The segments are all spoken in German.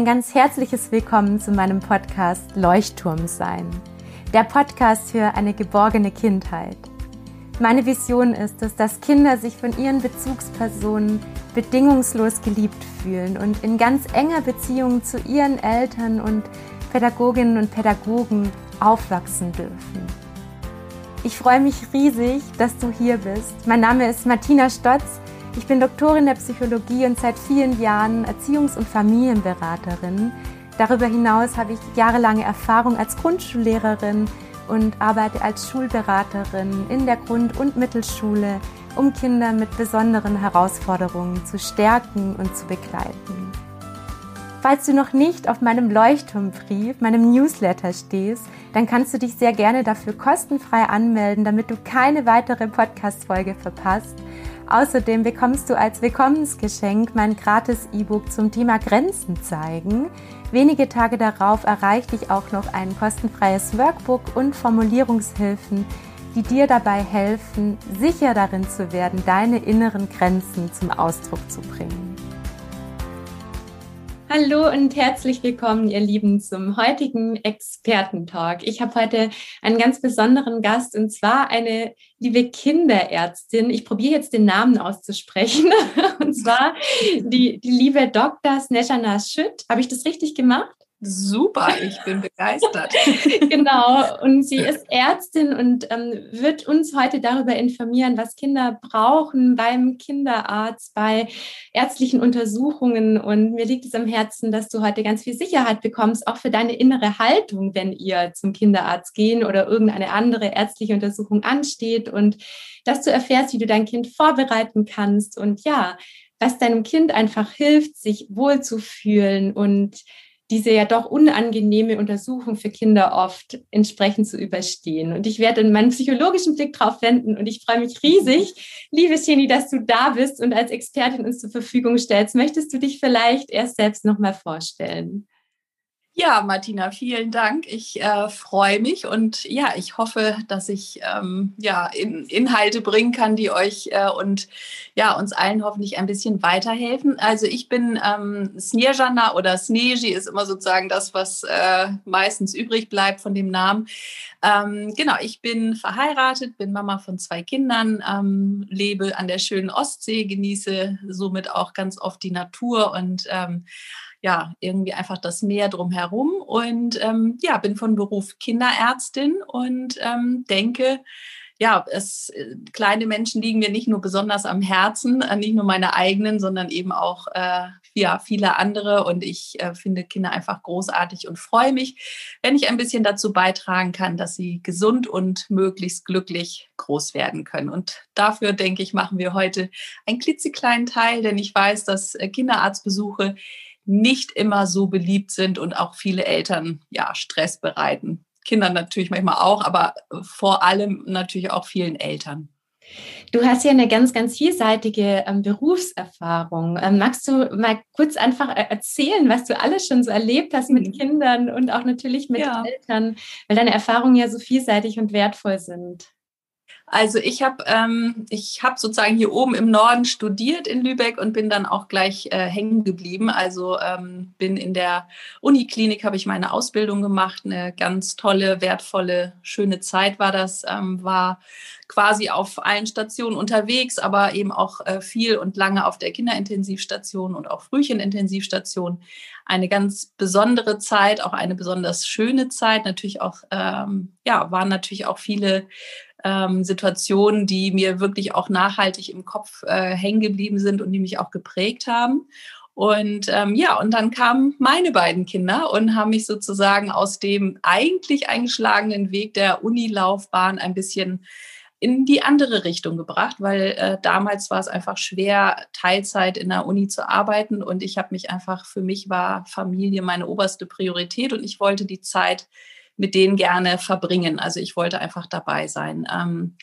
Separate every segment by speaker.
Speaker 1: Ein ganz herzliches Willkommen zu meinem Podcast Leuchtturm sein. Der Podcast für eine geborgene Kindheit. Meine Vision ist es, dass Kinder sich von ihren Bezugspersonen bedingungslos geliebt fühlen und in ganz enger Beziehung zu ihren Eltern und Pädagoginnen und Pädagogen aufwachsen dürfen. Ich freue mich riesig, dass du hier bist. Mein Name ist Martina Stotz ich bin Doktorin der Psychologie und seit vielen Jahren Erziehungs- und Familienberaterin. Darüber hinaus habe ich jahrelange Erfahrung als Grundschullehrerin und arbeite als Schulberaterin in der Grund- und Mittelschule, um Kinder mit besonderen Herausforderungen zu stärken und zu begleiten. Falls du noch nicht auf meinem Leuchtturmbrief, meinem Newsletter stehst, dann kannst du dich sehr gerne dafür kostenfrei anmelden, damit du keine weitere Podcast-Folge verpasst Außerdem bekommst du als Willkommensgeschenk mein gratis E-Book zum Thema Grenzen zeigen. Wenige Tage darauf erreicht dich auch noch ein kostenfreies Workbook und Formulierungshilfen, die dir dabei helfen, sicher darin zu werden, deine inneren Grenzen zum Ausdruck zu bringen. Hallo und herzlich willkommen, ihr Lieben, zum heutigen Expertentalk. Ich habe heute einen ganz besonderen Gast und zwar eine liebe Kinderärztin. Ich probiere jetzt den Namen auszusprechen und zwar die, die liebe Dr. Snejana Schütt. Habe ich das richtig gemacht?
Speaker 2: Super, ich bin begeistert.
Speaker 1: genau, und sie ist Ärztin und ähm, wird uns heute darüber informieren, was Kinder brauchen beim Kinderarzt, bei ärztlichen Untersuchungen. Und mir liegt es am Herzen, dass du heute ganz viel Sicherheit bekommst, auch für deine innere Haltung, wenn ihr zum Kinderarzt gehen oder irgendeine andere ärztliche Untersuchung ansteht und dass du erfährst, wie du dein Kind vorbereiten kannst und ja, was deinem Kind einfach hilft, sich wohlzufühlen und diese ja doch unangenehme Untersuchung für Kinder oft entsprechend zu überstehen. Und ich werde meinen psychologischen Blick drauf wenden und ich freue mich riesig, liebe Jenny, dass du da bist und als Expertin uns zur Verfügung stellst. Möchtest du dich vielleicht erst selbst nochmal vorstellen?
Speaker 2: Ja, Martina, vielen Dank. Ich äh, freue mich und ja, ich hoffe, dass ich ähm, ja in, Inhalte bringen kann, die euch äh, und ja uns allen hoffentlich ein bisschen weiterhelfen. Also ich bin ähm, Snejana oder Sneji ist immer sozusagen das, was äh, meistens übrig bleibt von dem Namen. Ähm, genau, ich bin verheiratet, bin Mama von zwei Kindern, ähm, lebe an der schönen Ostsee, genieße somit auch ganz oft die Natur und ähm, ja, irgendwie einfach das Meer drumherum und ähm, ja, bin von Beruf Kinderärztin und ähm, denke, ja, es, äh, kleine Menschen liegen mir nicht nur besonders am Herzen, äh, nicht nur meine eigenen, sondern eben auch äh, ja, viele andere. Und ich äh, finde Kinder einfach großartig und freue mich, wenn ich ein bisschen dazu beitragen kann, dass sie gesund und möglichst glücklich groß werden können. Und dafür, denke ich, machen wir heute einen klitzekleinen Teil, denn ich weiß, dass äh, Kinderarztbesuche nicht immer so beliebt sind und auch viele Eltern ja Stress bereiten. Kinder natürlich manchmal auch, aber vor allem natürlich auch vielen Eltern.
Speaker 1: Du hast ja eine ganz, ganz vielseitige ähm, Berufserfahrung. Ähm, magst du mal kurz einfach äh, erzählen, was du alles schon so erlebt hast mit mhm. Kindern und auch natürlich mit ja. Eltern, weil deine Erfahrungen ja so vielseitig und wertvoll sind?
Speaker 2: Also ich habe ähm, habe sozusagen hier oben im Norden studiert in Lübeck und bin dann auch gleich äh, hängen geblieben. Also ähm, bin in der Uniklinik habe ich meine Ausbildung gemacht. Eine ganz tolle, wertvolle, schöne Zeit war das. Ähm, war quasi auf allen Stationen unterwegs, aber eben auch äh, viel und lange auf der Kinderintensivstation und auch Frühchenintensivstation. Eine ganz besondere Zeit, auch eine besonders schöne Zeit. Natürlich auch, ähm, ja, waren natürlich auch viele ähm, Situationen, die mir wirklich auch nachhaltig im Kopf äh, hängen geblieben sind und die mich auch geprägt haben. Und ähm, ja, und dann kamen meine beiden Kinder und haben mich sozusagen aus dem eigentlich eingeschlagenen Weg der Unilaufbahn ein bisschen in die andere Richtung gebracht, weil äh, damals war es einfach schwer, Teilzeit in der Uni zu arbeiten und ich habe mich einfach, für mich war Familie meine oberste Priorität und ich wollte die Zeit mit denen gerne verbringen. Also ich wollte einfach dabei sein. Ähm,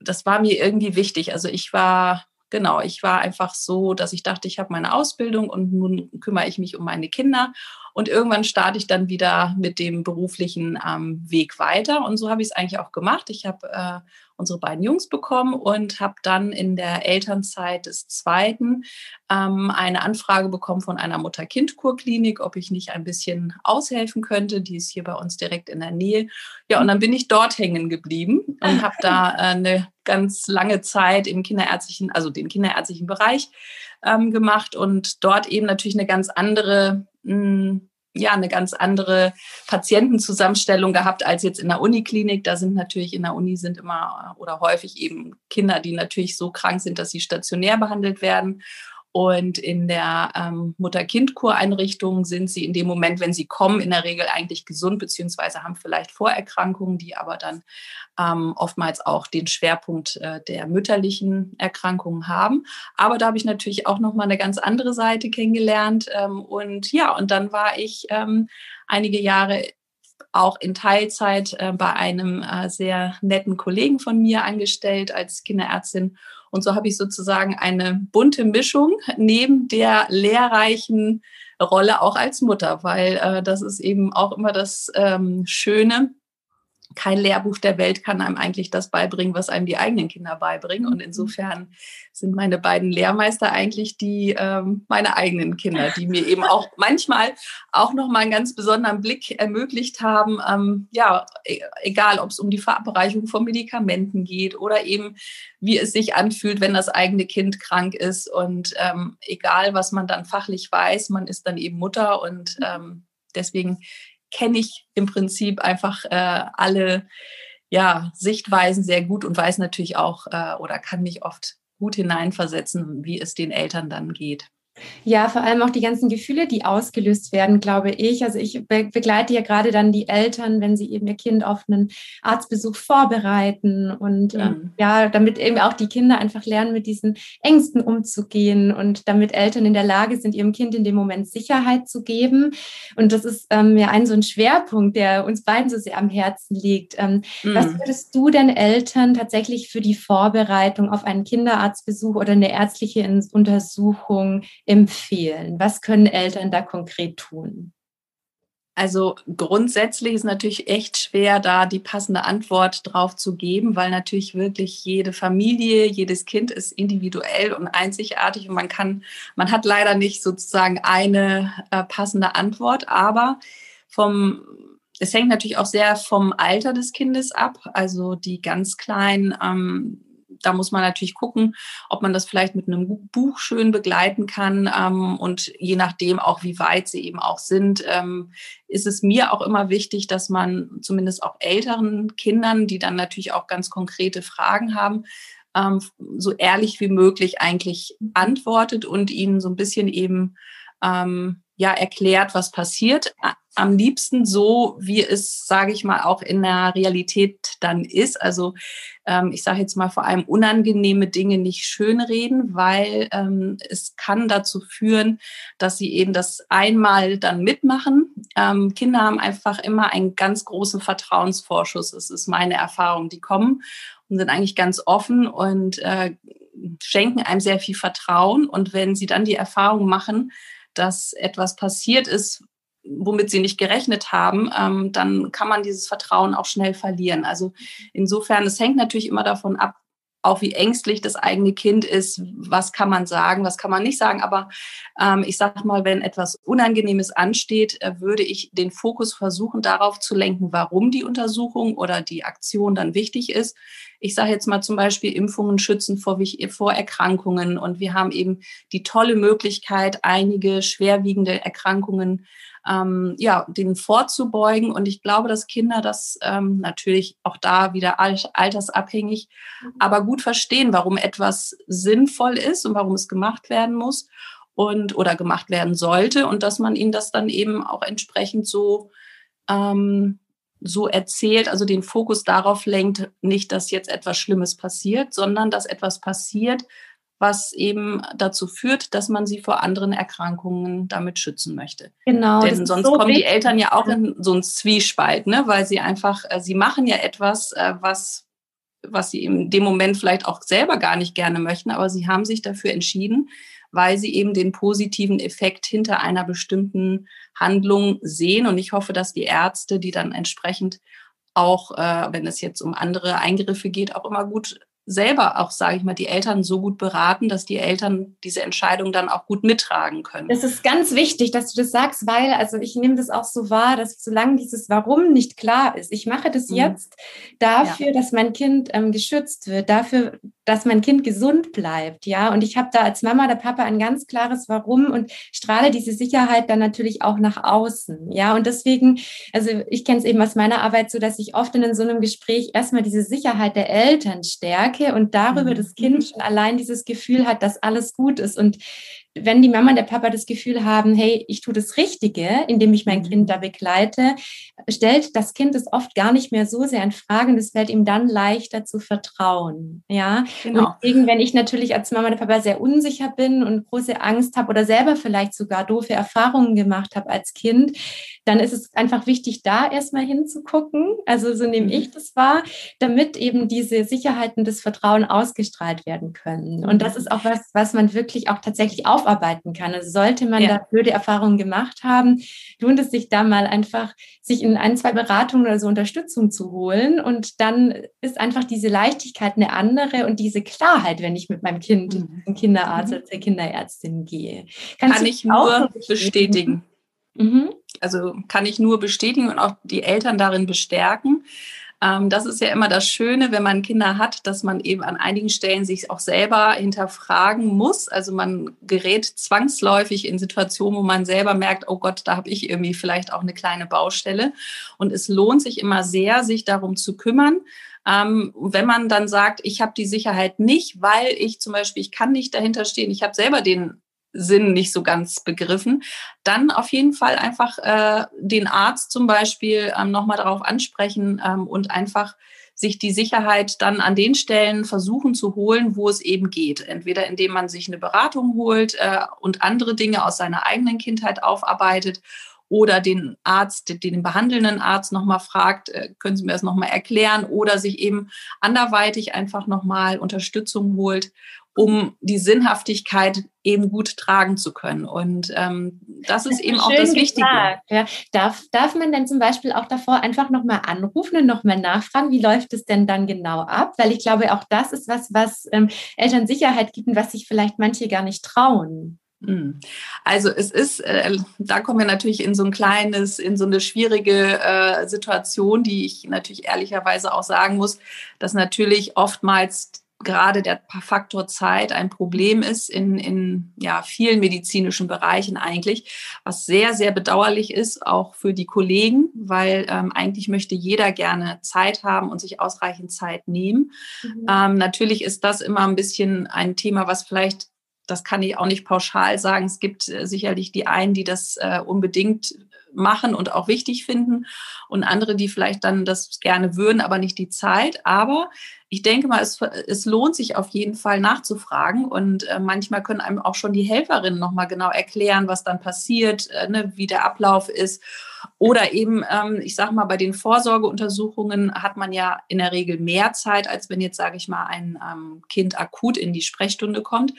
Speaker 2: das war mir irgendwie wichtig. Also ich war, genau, ich war einfach so, dass ich dachte, ich habe meine Ausbildung und nun kümmere ich mich um meine Kinder. Und irgendwann starte ich dann wieder mit dem beruflichen ähm, Weg weiter. Und so habe ich es eigentlich auch gemacht. Ich habe äh, unsere beiden Jungs bekommen und habe dann in der Elternzeit des zweiten ähm, eine Anfrage bekommen von einer Mutter-Kind-Kurklinik, ob ich nicht ein bisschen aushelfen könnte. Die ist hier bei uns direkt in der Nähe. Ja, und dann bin ich dort hängen geblieben und habe da äh, eine ganz lange Zeit im kinderärztlichen, also den kinderärztlichen Bereich ähm, gemacht und dort eben natürlich eine ganz andere mh, hm, ja eine ganz andere Patientenzusammenstellung gehabt als jetzt in der Uniklinik. Da sind natürlich in der Uni sind immer oder häufig eben Kinder, die natürlich so krank sind, dass sie stationär behandelt werden. Und in der ähm, Mutter-Kind-Kureinrichtung sind sie in dem Moment, wenn sie kommen, in der Regel eigentlich gesund, beziehungsweise haben vielleicht Vorerkrankungen, die aber dann ähm, oftmals auch den Schwerpunkt äh, der mütterlichen Erkrankungen haben. Aber da habe ich natürlich auch nochmal eine ganz andere Seite kennengelernt. Ähm, und ja, und dann war ich ähm, einige Jahre auch in Teilzeit äh, bei einem äh, sehr netten Kollegen von mir angestellt als Kinderärztin und so habe ich sozusagen eine bunte Mischung neben der lehrreichen Rolle auch als Mutter, weil äh, das ist eben auch immer das ähm, Schöne, kein Lehrbuch der Welt kann einem eigentlich das beibringen, was einem die eigenen Kinder beibringen. Und mhm. insofern sind meine beiden Lehrmeister eigentlich die ähm, meine eigenen Kinder, die mir eben auch manchmal auch noch mal einen ganz besonderen Blick ermöglicht haben. Ähm, ja, e-, egal, ob es um die Verabreichung von Medikamenten geht oder eben wie es sich anfühlt, wenn das eigene Kind krank ist. Und ähm, egal, was man dann fachlich weiß, man ist dann eben Mutter und mhm. ähm, deswegen kenne ich im Prinzip einfach äh, alle ja, Sichtweisen sehr gut und weiß natürlich auch äh, oder kann mich oft gut hineinversetzen, wie es den Eltern dann geht.
Speaker 1: Ja, vor allem auch die ganzen Gefühle, die ausgelöst werden, glaube ich. Also ich be begleite ja gerade dann die Eltern, wenn sie eben ihr Kind auf einen Arztbesuch vorbereiten und mhm. äh, ja, damit eben auch die Kinder einfach lernen, mit diesen Ängsten umzugehen und damit Eltern in der Lage sind, ihrem Kind in dem Moment Sicherheit zu geben. Und das ist ähm, ja ein so ein Schwerpunkt, der uns beiden so sehr am Herzen liegt. Ähm, mhm. Was würdest du denn Eltern tatsächlich für die Vorbereitung auf einen Kinderarztbesuch oder eine ärztliche Untersuchung empfehlen? Was können Eltern da konkret tun?
Speaker 2: Also grundsätzlich ist natürlich echt schwer, da die passende Antwort drauf zu geben, weil natürlich wirklich jede Familie, jedes Kind ist individuell und einzigartig und man kann, man hat leider nicht sozusagen eine äh, passende Antwort, aber vom es hängt natürlich auch sehr vom Alter des Kindes ab. Also die ganz kleinen ähm, da muss man natürlich gucken, ob man das vielleicht mit einem Buch schön begleiten kann. Ähm, und je nachdem auch, wie weit sie eben auch sind, ähm, ist es mir auch immer wichtig, dass man zumindest auch älteren Kindern, die dann natürlich auch ganz konkrete Fragen haben, ähm, so ehrlich wie möglich eigentlich antwortet und ihnen so ein bisschen eben ähm, ja erklärt, was passiert am liebsten so, wie es, sage ich mal, auch in der Realität dann ist. Also ähm, ich sage jetzt mal vor allem unangenehme Dinge nicht schönreden, weil ähm, es kann dazu führen, dass sie eben das einmal dann mitmachen. Ähm, Kinder haben einfach immer einen ganz großen Vertrauensvorschuss. Das ist meine Erfahrung. Die kommen und sind eigentlich ganz offen und äh, schenken einem sehr viel Vertrauen. Und wenn sie dann die Erfahrung machen, dass etwas passiert ist, womit sie nicht gerechnet haben, ähm, dann kann man dieses Vertrauen auch schnell verlieren. Also insofern, es hängt natürlich immer davon ab, auch wie ängstlich das eigene Kind ist, was kann man sagen, was kann man nicht sagen. Aber ähm, ich sage mal, wenn etwas Unangenehmes ansteht, äh, würde ich den Fokus versuchen, darauf zu lenken, warum die Untersuchung oder die Aktion dann wichtig ist. Ich sage jetzt mal zum Beispiel, Impfungen schützen vor, vor Erkrankungen. Und wir haben eben die tolle Möglichkeit, einige schwerwiegende Erkrankungen ähm, ja, denen vorzubeugen. Und ich glaube, dass Kinder das ähm, natürlich auch da wieder altersabhängig, mhm. aber gut verstehen, warum etwas sinnvoll ist und warum es gemacht werden muss und oder gemacht werden sollte und dass man ihnen das dann eben auch entsprechend so ähm, so erzählt, also den Fokus darauf lenkt, nicht, dass jetzt etwas Schlimmes passiert, sondern dass etwas passiert, was eben dazu führt, dass man sie vor anderen Erkrankungen damit schützen möchte. Genau. Denn sonst so kommen wichtig. die Eltern ja auch in so einen Zwiespalt, ne? weil sie einfach, äh, sie machen ja etwas, äh, was, was sie in dem Moment vielleicht auch selber gar nicht gerne möchten, aber sie haben sich dafür entschieden, weil sie eben den positiven Effekt hinter einer bestimmten Handlung sehen. Und ich hoffe, dass die Ärzte, die dann entsprechend auch, äh, wenn es jetzt um andere Eingriffe geht, auch immer gut selber auch, sage ich mal, die Eltern so gut beraten, dass die Eltern diese Entscheidung dann auch gut mittragen können.
Speaker 1: Das ist ganz wichtig, dass du das sagst, weil, also ich nehme das auch so wahr, dass solange dieses Warum nicht klar ist, ich mache das mhm. jetzt dafür, ja. dass mein Kind ähm, geschützt wird, dafür, dass mein Kind gesund bleibt, ja. Und ich habe da als Mama oder Papa ein ganz klares Warum und strahle diese Sicherheit dann natürlich auch nach außen, ja. Und deswegen, also ich kenne es eben aus meiner Arbeit so, dass ich oft in so einem Gespräch erstmal diese Sicherheit der Eltern stärke und darüber mhm. das Kind schon allein dieses Gefühl hat, dass alles gut ist und wenn die Mama und der Papa das Gefühl haben, hey, ich tue das Richtige, indem ich mein mhm. Kind da begleite, stellt das Kind es oft gar nicht mehr so sehr in Frage und es fällt ihm dann leichter zu vertrauen. Ja, genau. Und deswegen, wenn ich natürlich als Mama und Papa sehr unsicher bin und große Angst habe oder selber vielleicht sogar doofe Erfahrungen gemacht habe als Kind, dann ist es einfach wichtig, da erstmal hinzugucken. Also so nehme mhm. ich das wahr, damit eben diese Sicherheiten des Vertrauen ausgestrahlt werden können. Und das ist auch was, was man wirklich auch tatsächlich auf aufarbeiten kann. Also sollte man ja. da blöde Erfahrungen gemacht haben, lohnt es sich da mal einfach, sich in ein, zwei Beratungen oder so Unterstützung zu holen. Und dann ist einfach diese Leichtigkeit eine andere und diese Klarheit, wenn ich mit meinem Kind mhm. zum Kinderarzt mhm. oder zur Kinderärztin gehe.
Speaker 2: Kannst kann ich nur bestätigen. Mhm. Also kann ich nur bestätigen und auch die Eltern darin bestärken. Ähm, das ist ja immer das Schöne, wenn man Kinder hat, dass man eben an einigen Stellen sich auch selber hinterfragen muss. Also man gerät zwangsläufig in Situationen, wo man selber merkt, oh Gott, da habe ich irgendwie vielleicht auch eine kleine Baustelle. Und es lohnt sich immer sehr, sich darum zu kümmern. Ähm, wenn man dann sagt, ich habe die Sicherheit nicht, weil ich zum Beispiel, ich kann nicht dahinter stehen, ich habe selber den Sinn nicht so ganz begriffen, dann auf jeden Fall einfach äh, den Arzt zum Beispiel ähm, nochmal darauf ansprechen ähm, und einfach sich die Sicherheit dann an den Stellen versuchen zu holen, wo es eben geht. Entweder indem man sich eine Beratung holt äh, und andere Dinge aus seiner eigenen Kindheit aufarbeitet oder den Arzt, den behandelnden Arzt nochmal fragt, äh, können Sie mir das nochmal erklären oder sich eben anderweitig einfach nochmal Unterstützung holt um die Sinnhaftigkeit eben gut tragen zu können. Und ähm, das, das ist eben auch das Wichtige.
Speaker 1: Ja. Darf, darf man denn zum Beispiel auch davor einfach nochmal anrufen und nochmal nachfragen, wie läuft es denn dann genau ab? Weil ich glaube, auch das ist was, was ähm, Eltern Sicherheit gibt und was sich vielleicht manche gar nicht trauen.
Speaker 2: Hm. Also es ist, äh, da kommen wir natürlich in so ein kleines, in so eine schwierige äh, Situation, die ich natürlich ehrlicherweise auch sagen muss, dass natürlich oftmals gerade der Faktor Zeit ein Problem ist in, in ja, vielen medizinischen Bereichen eigentlich, was sehr, sehr bedauerlich ist, auch für die Kollegen, weil ähm, eigentlich möchte jeder gerne Zeit haben und sich ausreichend Zeit nehmen. Mhm. Ähm, natürlich ist das immer ein bisschen ein Thema, was vielleicht das kann ich auch nicht pauschal sagen. Es gibt äh, sicherlich die einen, die das äh, unbedingt machen und auch wichtig finden und andere, die vielleicht dann das gerne würden, aber nicht die Zeit. Aber ich denke mal, es, es lohnt sich auf jeden Fall nachzufragen und äh, manchmal können einem auch schon die Helferinnen nochmal genau erklären, was dann passiert, ne, wie der Ablauf ist. Oder eben, ähm, ich sage mal, bei den Vorsorgeuntersuchungen hat man ja in der Regel mehr Zeit, als wenn jetzt, sage ich mal, ein ähm, Kind akut in die Sprechstunde kommt.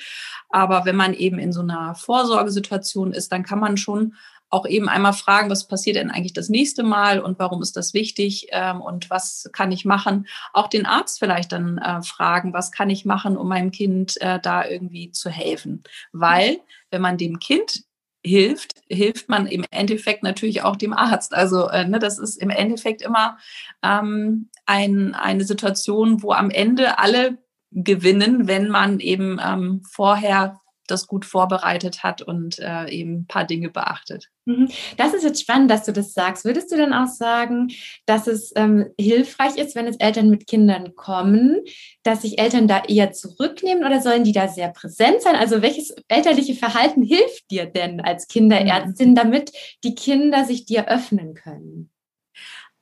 Speaker 2: Aber wenn man eben in so einer Vorsorgesituation ist, dann kann man schon auch eben einmal fragen, was passiert denn eigentlich das nächste Mal und warum ist das wichtig ähm, und was kann ich machen. Auch den Arzt vielleicht dann äh, fragen, was kann ich machen, um meinem Kind äh, da irgendwie zu helfen. Weil wenn man dem Kind hilft, hilft man im Endeffekt natürlich auch dem Arzt. Also äh, ne, das ist im Endeffekt immer ähm, ein, eine Situation, wo am Ende alle gewinnen, wenn man eben ähm, vorher das gut vorbereitet hat und äh, eben ein paar Dinge beachtet.
Speaker 1: Mhm. Das ist jetzt spannend, dass du das sagst. Würdest du dann auch sagen, dass es ähm, hilfreich ist, wenn es Eltern mit Kindern kommen, dass sich Eltern da eher zurücknehmen oder sollen die da sehr präsent sein? Also welches elterliche Verhalten hilft dir denn als Kinderärztin, mhm. damit die Kinder sich dir öffnen können?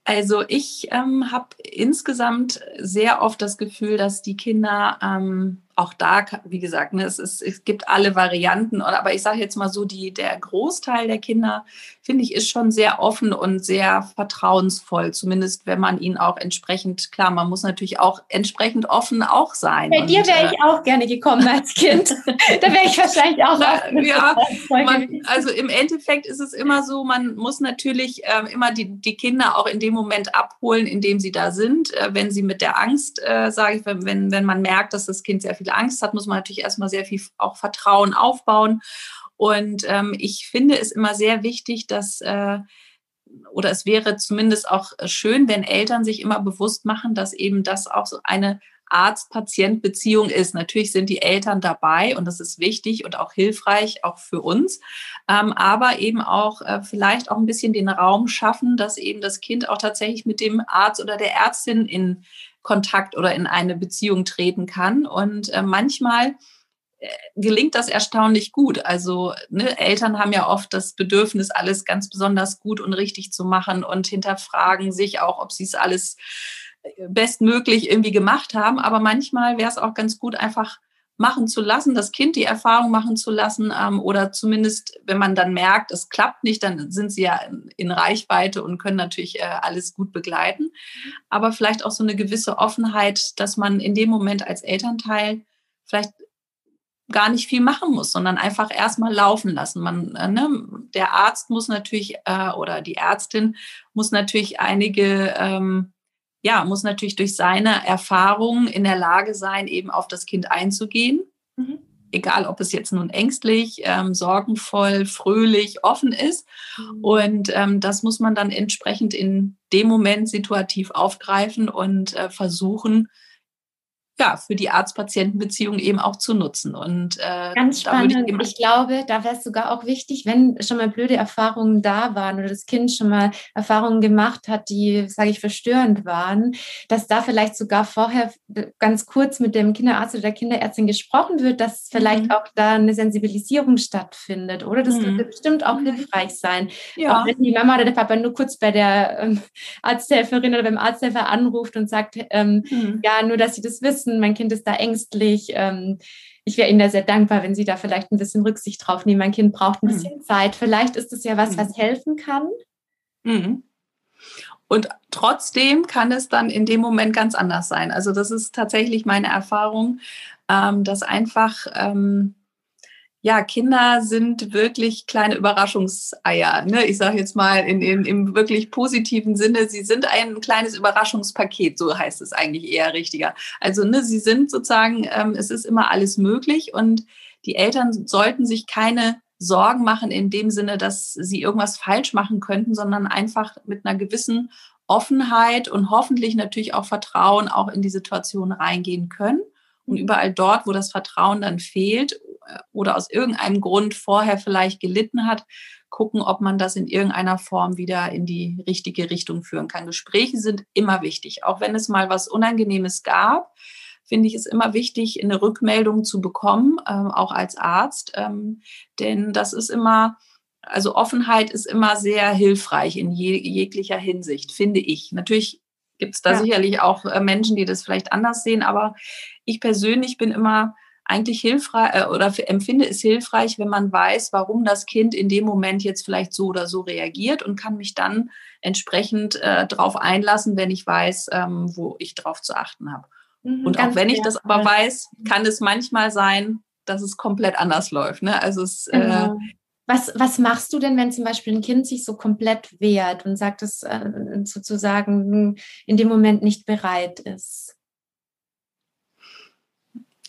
Speaker 2: Also ich ähm, habe insgesamt sehr oft das Gefühl, dass die Kinder ähm, auch da, wie gesagt, ne, es, ist, es gibt alle Varianten, aber ich sage jetzt mal so, die, der Großteil der Kinder, finde ich, ist schon sehr offen und sehr vertrauensvoll, zumindest wenn man ihn auch entsprechend, klar, man muss natürlich auch entsprechend offen auch sein.
Speaker 1: Bei dir wäre ich äh, auch gerne gekommen als Kind. da wäre ich wahrscheinlich auch.
Speaker 2: Ja, man, also im Endeffekt ist es immer so, man muss natürlich äh, immer die, die Kinder auch in dem Moment abholen, in dem sie da sind. Äh, wenn sie mit der Angst, äh, sage ich, wenn, wenn man merkt, dass das Kind sehr viel Angst hat, muss man natürlich erstmal sehr viel auch Vertrauen aufbauen. Und ähm, ich finde es immer sehr wichtig, dass äh, oder es wäre zumindest auch schön, wenn Eltern sich immer bewusst machen, dass eben das auch so eine Arzt-Patient-Beziehung ist. Natürlich sind die Eltern dabei und das ist wichtig und auch hilfreich, auch für uns. Ähm, aber eben auch äh, vielleicht auch ein bisschen den Raum schaffen, dass eben das Kind auch tatsächlich mit dem Arzt oder der Ärztin in Kontakt oder in eine Beziehung treten kann. Und äh, manchmal äh, gelingt das erstaunlich gut. Also ne, Eltern haben ja oft das Bedürfnis, alles ganz besonders gut und richtig zu machen und hinterfragen sich auch, ob sie es alles äh, bestmöglich irgendwie gemacht haben. Aber manchmal wäre es auch ganz gut, einfach machen zu lassen, das Kind die Erfahrung machen zu lassen ähm, oder zumindest, wenn man dann merkt, es klappt nicht, dann sind sie ja in, Reichweite und können natürlich äh, alles gut begleiten. Aber vielleicht auch so eine gewisse Offenheit, dass man in dem Moment als Elternteil vielleicht gar nicht viel machen muss, sondern einfach erstmal laufen lassen. Man, äh, ne, der Arzt muss natürlich äh, oder die Ärztin muss natürlich einige ähm, ja, muss natürlich durch seine Erfahrungen in der Lage sein, eben auf das Kind einzugehen. Mhm. Egal, ob es jetzt nun ängstlich, ähm, sorgenvoll, fröhlich, offen ist. Mhm. Und ähm, das muss man dann entsprechend in dem Moment situativ aufgreifen und äh, versuchen, ja, für die Arzt-Patienten-Beziehung eben auch zu nutzen. Und
Speaker 1: äh, ganz spannend. Ich, ich, glaube, da wäre es sogar auch wichtig, wenn schon mal blöde Erfahrungen da waren oder das Kind schon mal Erfahrungen gemacht hat, die, sage ich, verstörend waren, dass da vielleicht sogar vorher ganz kurz mit dem Kinderarzt oder der Kinderärztin gesprochen wird, dass vielleicht mhm. auch da eine Sensibilisierung stattfindet. Oder das mhm. könnte bestimmt auch mhm. hilfreich sein. Ja. Auch wenn die Mama oder der Papa nur kurz bei der ähm, Arzthelferin oder beim Arzthelfer anruft und sagt, ähm, mhm. ja, nur dass sie das wissen wissen, mein Kind ist da ängstlich. Ähm, ich wäre Ihnen da sehr dankbar, wenn Sie da vielleicht ein bisschen Rücksicht drauf nehmen. Mein Kind braucht ein mhm. bisschen mhm. Zeit. Vielleicht ist es ja was, was mhm. helfen kann.
Speaker 2: Mhm. Und trotzdem kann es dann in dem Moment ganz anders sein. Also das ist tatsächlich meine Erfahrung, ähm, dass einfach ähm, ja, Kinder sind wirklich kleine Überraschungseier. Ne? Ich sage jetzt mal in, in, im wirklich positiven Sinne, sie sind ein kleines Überraschungspaket, so heißt es eigentlich eher richtiger. Also ne, sie sind sozusagen, ähm, es ist immer alles möglich und die Eltern sollten sich keine Sorgen machen in dem Sinne, dass sie irgendwas falsch machen könnten, sondern einfach mit einer gewissen Offenheit und hoffentlich natürlich auch Vertrauen auch in die Situation reingehen können. Und überall dort, wo das Vertrauen dann fehlt oder aus irgendeinem Grund vorher vielleicht gelitten hat, gucken, ob man das in irgendeiner Form wieder in die richtige Richtung führen kann. Gespräche sind immer wichtig. Auch wenn es mal was Unangenehmes gab, finde ich es immer wichtig, eine Rückmeldung zu bekommen, ähm, auch als Arzt. Ähm, denn das ist immer, also Offenheit ist immer sehr hilfreich in je, jeglicher Hinsicht, finde ich. Natürlich gibt es da ja. sicherlich auch äh, Menschen, die das vielleicht anders sehen, aber ich persönlich bin immer eigentlich hilfreich äh, oder empfinde es hilfreich, wenn man weiß, warum das Kind in dem Moment jetzt vielleicht so oder so reagiert und kann mich dann entsprechend äh, darauf einlassen, wenn ich weiß, ähm, wo ich drauf zu achten habe. Mhm, und auch wenn ich das aber weiß, kann es manchmal sein, dass es komplett anders läuft. Ne? Also es, äh, genau.
Speaker 1: was, was machst du denn, wenn zum Beispiel ein Kind sich so komplett wehrt und sagt, es äh, sozusagen in dem Moment nicht bereit ist?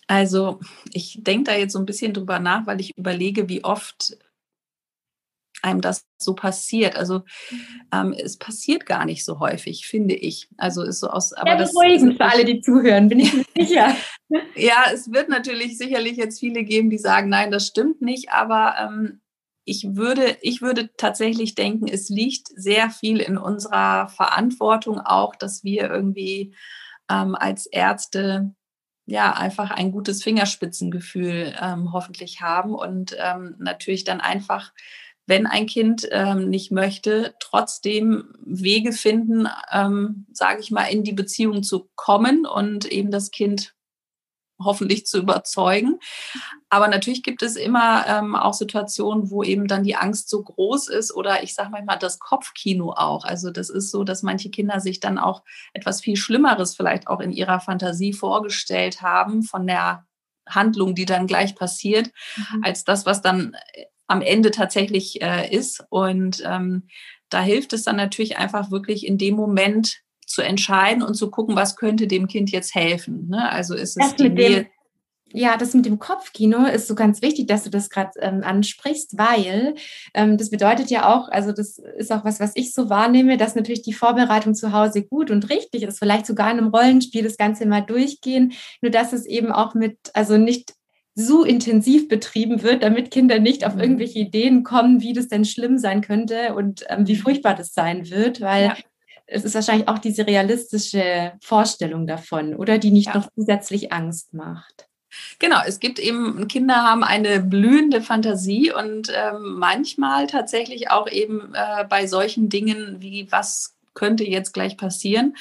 Speaker 2: Also ich denke da jetzt so ein bisschen drüber nach, weil ich überlege, wie oft einem das so passiert. Also mhm. ähm, es passiert gar nicht so häufig, finde ich. Also ist so aus.
Speaker 1: Aber ja, das beruhigend für alle, die zuhören, bin ich mir sicher.
Speaker 2: ja, es wird natürlich sicherlich jetzt viele geben, die sagen, nein, das stimmt nicht. Aber ähm, ich würde, ich würde tatsächlich denken, es liegt sehr viel in unserer Verantwortung auch, dass wir irgendwie ähm, als Ärzte ja einfach ein gutes Fingerspitzengefühl ähm, hoffentlich haben und ähm, natürlich dann einfach, wenn ein Kind ähm, nicht möchte, trotzdem Wege finden, ähm, sage ich mal, in die Beziehung zu kommen und eben das Kind hoffentlich zu überzeugen. Aber natürlich gibt es immer ähm, auch Situationen, wo eben dann die Angst so groß ist oder ich sage manchmal das Kopfkino auch. Also das ist so, dass manche Kinder sich dann auch etwas viel Schlimmeres vielleicht auch in ihrer Fantasie vorgestellt haben von der Handlung, die dann gleich passiert, mhm. als das, was dann äh, am Ende tatsächlich äh, ist. Und ähm, da hilft es dann natürlich einfach wirklich in dem Moment zu entscheiden und zu gucken, was könnte dem Kind jetzt helfen. Ne? Also ist es die Nähe.
Speaker 1: Ja, das mit dem Kopfkino ist so ganz wichtig, dass du das gerade ähm, ansprichst, weil ähm, das bedeutet ja auch, also das ist auch was, was ich so wahrnehme, dass natürlich die Vorbereitung zu Hause gut und richtig ist, vielleicht sogar in einem Rollenspiel das Ganze mal durchgehen, nur dass es eben auch mit, also nicht so intensiv betrieben wird, damit Kinder nicht auf mhm. irgendwelche Ideen kommen, wie das denn schlimm sein könnte und ähm, wie furchtbar das sein wird, weil ja es ist wahrscheinlich auch diese realistische Vorstellung davon, oder die nicht ja. noch zusätzlich Angst macht.
Speaker 2: Genau, es gibt eben, Kinder haben eine blühende Fantasie und ähm, manchmal tatsächlich auch eben äh, bei solchen Dingen wie, was könnte jetzt gleich passieren,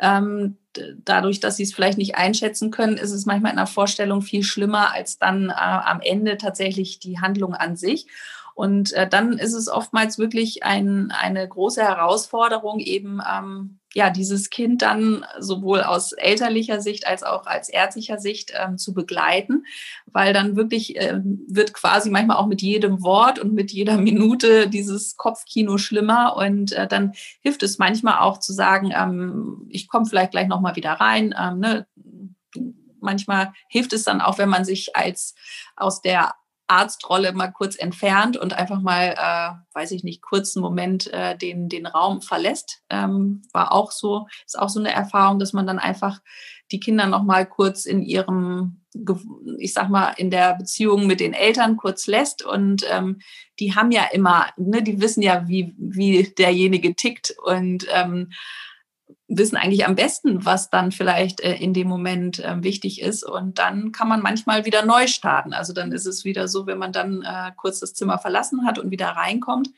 Speaker 2: ähm, dadurch, dass sie es vielleicht nicht einschätzen können, ist es manchmal in der Vorstellung viel schlimmer als dann äh, am Ende tatsächlich die Handlung an sich. Und äh, dann ist es oftmals wirklich ein, eine große Herausforderung, eben ähm, ja, dieses Kind dann sowohl aus elterlicher Sicht als auch als ärztlicher Sicht ähm, zu begleiten, weil dann wirklich äh, wird quasi manchmal auch mit jedem Wort und mit jeder Minute dieses Kopfkino schlimmer und äh, dann hilft es manchmal auch zu sagen, ähm, ich komme vielleicht gleich nochmal wieder rein. Ähm, ne? Manchmal hilft es dann auch, wenn man sich als aus der Arztrolle mal kurz entfernt und einfach mal, äh, weiß ich nicht, kurzen Moment äh, den, den Raum verlässt. Ähm, war auch so, ist auch so eine Erfahrung, dass man dann einfach die Kinder noch mal kurz in ihrem, ich sag mal, in der Beziehung mit den Eltern kurz lässt. Und ähm, die haben ja immer, ne, die wissen ja, wie, wie derjenige tickt. Und ähm, wissen eigentlich am besten, was dann vielleicht äh, in dem Moment äh, wichtig ist. Und dann kann man manchmal wieder neu starten. Also dann ist es wieder so, wenn man dann äh, kurz das Zimmer verlassen hat und wieder reinkommt.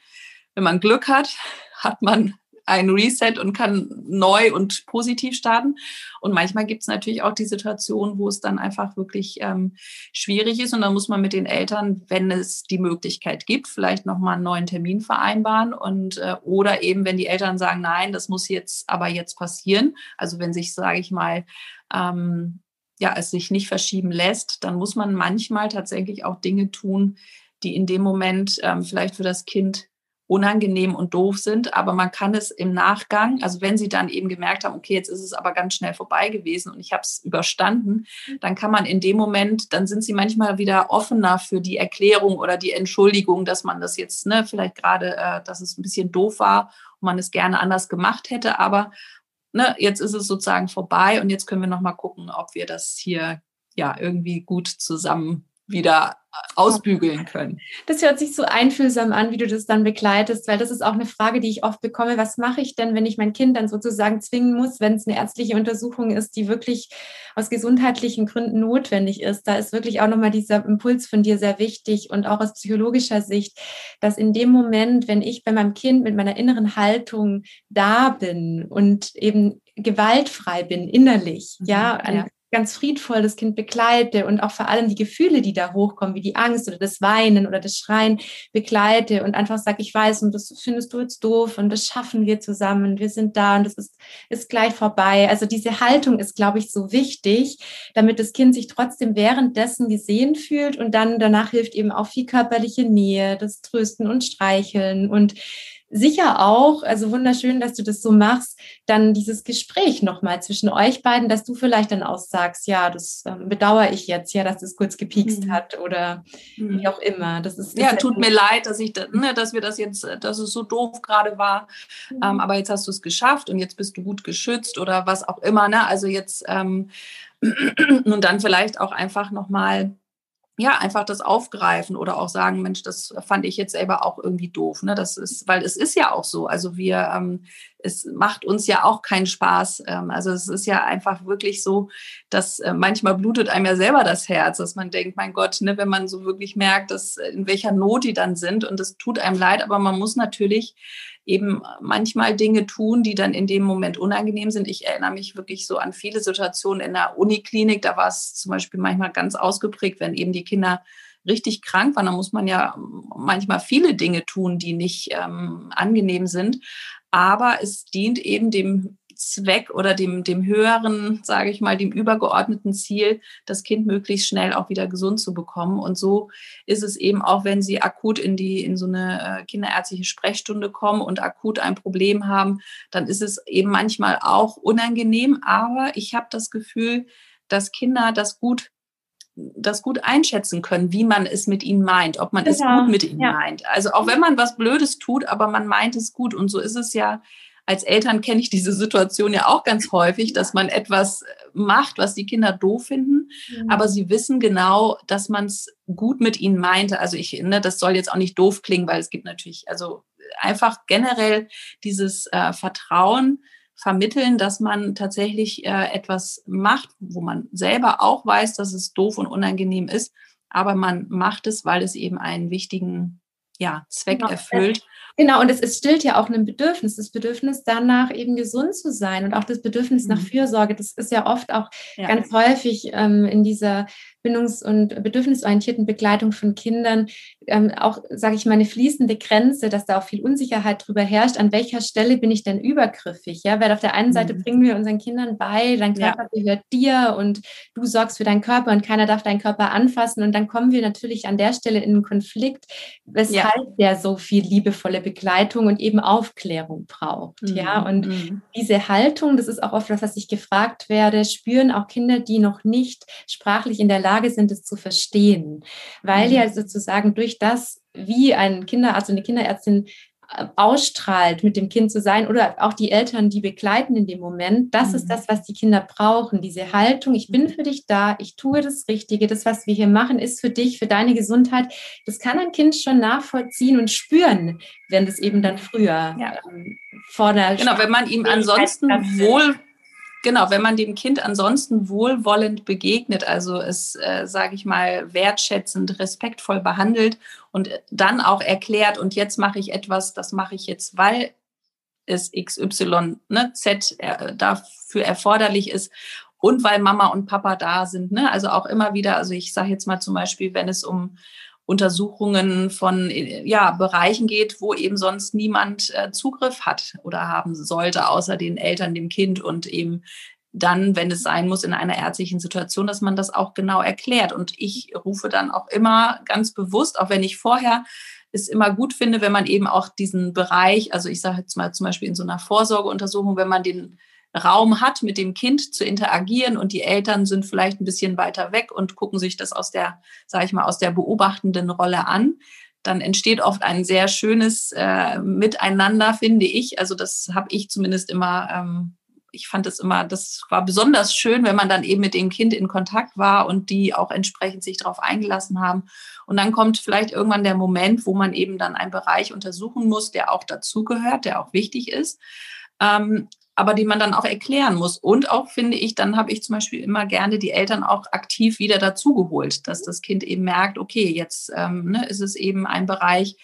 Speaker 2: Wenn man Glück hat, hat man ein Reset und kann neu und positiv starten. Und manchmal gibt es natürlich auch die Situation, wo es dann einfach wirklich ähm, schwierig ist. Und dann muss man mit den Eltern, wenn es die Möglichkeit gibt, vielleicht nochmal einen neuen Termin vereinbaren. Und äh, oder eben, wenn die Eltern sagen, nein, das muss jetzt aber jetzt passieren. Also wenn sich, sage ich mal, ähm, ja, es sich nicht verschieben lässt, dann muss man manchmal tatsächlich auch Dinge tun, die in dem Moment ähm, vielleicht für das Kind unangenehm und doof sind, aber man kann es im Nachgang, also wenn sie dann eben gemerkt haben, okay, jetzt ist es aber ganz schnell vorbei gewesen und ich habe es überstanden, dann kann man in dem Moment, dann sind sie manchmal wieder offener für die Erklärung oder die Entschuldigung, dass man das jetzt, ne, vielleicht gerade, äh, dass es ein bisschen doof war und man es gerne anders gemacht hätte, aber ne, jetzt ist es sozusagen vorbei und jetzt können wir noch mal gucken, ob wir das hier ja irgendwie gut zusammen wieder ausbügeln können.
Speaker 1: Das hört sich so einfühlsam an, wie du das dann begleitest, weil das ist auch eine Frage, die ich oft bekomme. Was mache ich denn, wenn ich mein Kind dann sozusagen zwingen muss, wenn es eine ärztliche Untersuchung ist, die wirklich aus gesundheitlichen Gründen notwendig ist? Da ist wirklich auch nochmal dieser Impuls von dir sehr wichtig und auch aus psychologischer Sicht, dass in dem Moment, wenn ich bei meinem Kind mit meiner inneren Haltung da bin und eben gewaltfrei bin innerlich, mhm, ja, ja ganz friedvoll das Kind begleite und auch vor allem die Gefühle, die da hochkommen, wie die Angst oder das Weinen oder das Schreien begleite und einfach sage, ich weiß und das findest du jetzt doof und das schaffen wir zusammen, wir sind da und das ist, ist gleich vorbei. Also diese Haltung ist, glaube ich, so wichtig, damit das Kind sich trotzdem währenddessen gesehen fühlt und dann danach hilft eben auch viel körperliche Nähe, das Trösten und Streicheln und sicher auch, also wunderschön, dass du das so machst, dann dieses Gespräch nochmal zwischen euch beiden, dass du vielleicht dann auch sagst, ja, das ähm, bedauere ich jetzt, ja, dass das kurz gepiekst mhm. hat oder mhm. wie auch immer. Das ist,
Speaker 2: ja, tut mir leid, dass ich, ne, dass wir das jetzt, dass es so doof gerade war, mhm. ähm, aber jetzt hast du es geschafft und jetzt bist du gut geschützt oder was auch immer, ne? Also jetzt ähm, und dann vielleicht auch einfach nochmal ja, einfach das aufgreifen oder auch sagen, Mensch, das fand ich jetzt selber auch irgendwie doof. Ne? Das ist, weil es ist ja auch so. Also wir, ähm, es macht uns ja auch keinen Spaß. Ähm, also es ist ja einfach wirklich so, dass äh, manchmal blutet einem ja selber das Herz, dass man denkt, mein Gott, ne, wenn man so wirklich merkt, dass äh, in welcher Not die dann sind und es tut einem leid, aber man muss natürlich eben manchmal Dinge tun, die dann in dem Moment unangenehm sind. Ich erinnere mich wirklich so an viele Situationen in der Uniklinik. Da war es zum Beispiel manchmal ganz ausgeprägt, wenn eben die Kinder richtig krank waren. Da muss man ja manchmal viele Dinge tun, die nicht ähm, angenehm sind. Aber es dient eben dem Zweck oder dem, dem höheren, sage ich mal, dem übergeordneten Ziel, das Kind möglichst schnell auch wieder gesund zu bekommen. Und so ist es eben auch, wenn Sie akut in die, in so eine äh, kinderärztliche Sprechstunde kommen und akut ein Problem haben, dann ist es eben manchmal auch unangenehm. Aber ich habe das Gefühl, dass Kinder das gut das gut einschätzen können, wie man es mit ihnen meint, ob man genau. es gut mit ihnen ja. meint. Also auch wenn man was Blödes tut, aber man meint es gut. Und so ist es ja als Eltern kenne ich diese Situation ja auch ganz häufig, dass man etwas macht, was die Kinder doof finden, mhm. aber sie wissen genau, dass man es gut mit ihnen meinte. Also ich, ne, das soll jetzt auch nicht doof klingen, weil es gibt natürlich, also einfach generell dieses äh, Vertrauen vermitteln, dass man tatsächlich äh, etwas macht, wo man selber auch weiß, dass es doof und unangenehm ist, aber man macht es, weil es eben einen wichtigen ja, Zweck genau. erfüllt.
Speaker 1: Genau, und es, es stillt ja auch ein Bedürfnis, das Bedürfnis danach eben gesund zu sein und auch das Bedürfnis mhm. nach Fürsorge. Das ist ja oft auch ja. ganz häufig ähm, in dieser bindungs- und bedürfnisorientierten Begleitung von Kindern ähm, auch, sage ich mal, eine fließende Grenze, dass da auch viel Unsicherheit drüber herrscht. An welcher Stelle bin ich denn übergriffig? Ja, weil auf der einen Seite mhm. bringen wir unseren Kindern bei, dein Körper ja. gehört dir und du sorgst für deinen Körper und keiner darf deinen Körper anfassen. Und dann kommen wir natürlich an der Stelle in einen Konflikt, weshalb ja. der so viel liebevolle Begleitung und eben Aufklärung braucht. Mhm. Ja, und mhm. diese Haltung, das ist auch oft was, was ich gefragt werde, spüren auch Kinder, die noch nicht sprachlich in der Lage Lage sind, es zu verstehen, weil mhm. ja sozusagen durch das, wie ein Kinderarzt und eine Kinderärztin äh, ausstrahlt, mit dem Kind zu sein oder auch die Eltern, die begleiten in dem Moment, das mhm. ist das, was die Kinder brauchen. Diese Haltung, ich bin für dich da, ich tue das Richtige, das, was wir hier machen, ist für dich, für deine Gesundheit. Das kann ein Kind schon nachvollziehen und spüren, wenn das eben dann früher ja. ähm,
Speaker 2: vor der Genau, wenn man ihm ansonsten wohl Genau, wenn man dem Kind ansonsten wohlwollend begegnet, also es, äh, sage ich mal, wertschätzend, respektvoll behandelt und dann auch erklärt, und jetzt mache ich etwas, das mache ich jetzt, weil es XY, ne, Z äh, dafür erforderlich ist und weil Mama und Papa da sind. Ne? Also auch immer wieder, also ich sage jetzt mal zum Beispiel, wenn es um Untersuchungen von ja, Bereichen geht, wo eben sonst niemand äh, Zugriff hat oder haben sollte, außer den Eltern, dem Kind und eben dann, wenn es sein muss, in einer ärztlichen Situation, dass man das auch genau erklärt. Und ich rufe dann auch immer ganz bewusst, auch wenn ich vorher es immer gut finde, wenn man eben auch diesen Bereich, also ich sage jetzt mal zum Beispiel in so einer Vorsorgeuntersuchung, wenn man den Raum hat, mit dem Kind zu interagieren und die Eltern sind vielleicht ein bisschen weiter weg und gucken sich das aus der, sage ich mal, aus der beobachtenden Rolle an, dann entsteht oft ein sehr schönes äh, Miteinander, finde ich. Also das habe ich zumindest immer, ähm, ich fand es immer, das war besonders schön, wenn man dann eben mit dem Kind in Kontakt war und die auch entsprechend sich darauf eingelassen haben. Und dann kommt vielleicht irgendwann der Moment, wo man eben dann einen Bereich untersuchen muss, der auch dazugehört, der auch wichtig ist. Ähm, aber die man dann auch erklären muss. Und auch finde ich, dann habe ich zum Beispiel immer gerne die Eltern auch aktiv wieder dazugeholt, dass das Kind eben merkt, okay, jetzt ähm, ne, ist es eben ein Bereich,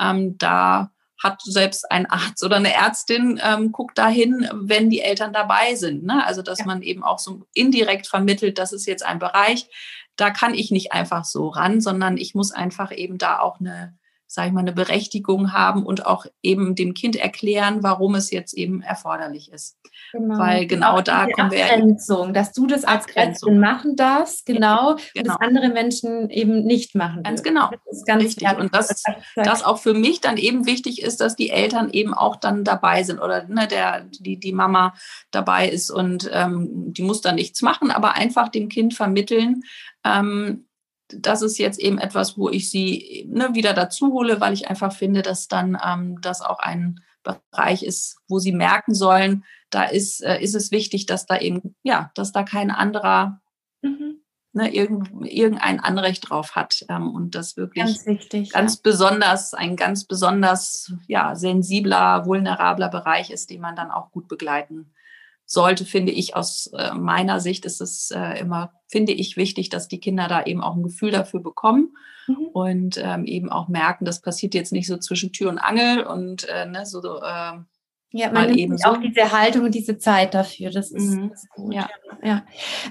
Speaker 2: ähm, da hat selbst ein Arzt oder eine Ärztin, ähm, guckt dahin, wenn die Eltern dabei sind. Ne? Also dass ja. man eben auch so indirekt vermittelt, das ist jetzt ein Bereich, da kann ich nicht einfach so ran, sondern ich muss einfach eben da auch eine sage ich mal, eine Berechtigung haben und auch eben dem Kind erklären, warum es jetzt eben erforderlich ist. Genau. Weil genau da kommen wir
Speaker 1: Abgrenzung, dass du das als Ärztin machen darfst, genau, genau. und das genau. andere Menschen eben nicht machen.
Speaker 2: Ganz genau. Das ist ganz richtig. Und das, das auch für mich dann eben wichtig ist, dass die Eltern eben auch dann dabei sind oder ne, der, die, die Mama dabei ist und ähm, die muss dann nichts machen, aber einfach dem Kind vermitteln, ähm, das ist jetzt eben etwas, wo ich sie ne, wieder dazu hole, weil ich einfach finde, dass dann ähm, das auch ein Bereich ist, wo sie merken sollen, da ist, äh, ist es wichtig, dass da eben, ja, dass da kein anderer mhm. ne, irgendein Anrecht drauf hat ähm, und das wirklich
Speaker 1: ganz, wichtig,
Speaker 2: ganz ja. besonders, ein ganz besonders ja, sensibler, vulnerabler Bereich ist, den man dann auch gut begleiten sollte, finde ich aus äh, meiner Sicht ist es äh, immer, finde ich wichtig, dass die Kinder da eben auch ein Gefühl dafür bekommen mhm. und ähm, eben auch merken, das passiert jetzt nicht so zwischen Tür und Angel und äh, ne, so, äh,
Speaker 1: ja, man nimmt so. auch diese Haltung und diese Zeit dafür. Das ist, mhm. das ist gut. Ja. ja.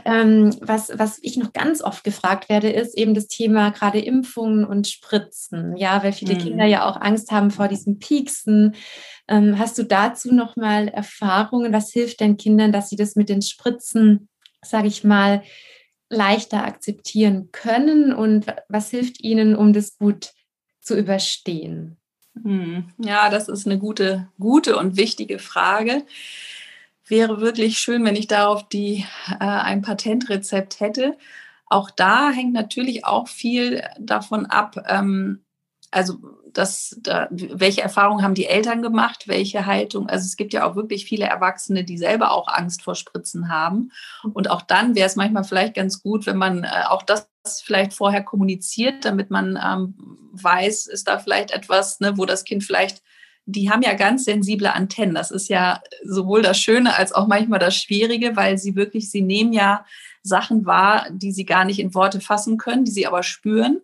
Speaker 1: Ähm, was, was ich noch ganz oft gefragt werde, ist eben das Thema gerade Impfungen und Spritzen. Ja, weil viele mhm. Kinder ja auch Angst haben vor diesen Pieksen. Ähm, hast du dazu noch mal Erfahrungen? Was hilft den Kindern, dass sie das mit den Spritzen, sage ich mal, leichter akzeptieren können? Und was hilft ihnen, um das gut zu überstehen?
Speaker 2: Hm. Ja, das ist eine gute, gute und wichtige Frage. Wäre wirklich schön, wenn ich darauf die, äh, ein Patentrezept hätte. Auch da hängt natürlich auch viel davon ab, ähm, also das, da, welche Erfahrungen haben die Eltern gemacht, welche Haltung. Also es gibt ja auch wirklich viele Erwachsene, die selber auch Angst vor Spritzen haben. Und auch dann wäre es manchmal vielleicht ganz gut, wenn man äh, auch das vielleicht vorher kommuniziert, damit man ähm, weiß, ist da vielleicht etwas, ne, wo das Kind vielleicht die haben ja ganz sensible Antennen. Das ist ja sowohl das Schöne als auch manchmal das Schwierige, weil sie wirklich, sie nehmen ja Sachen wahr, die sie gar nicht in Worte fassen können, die sie aber spüren.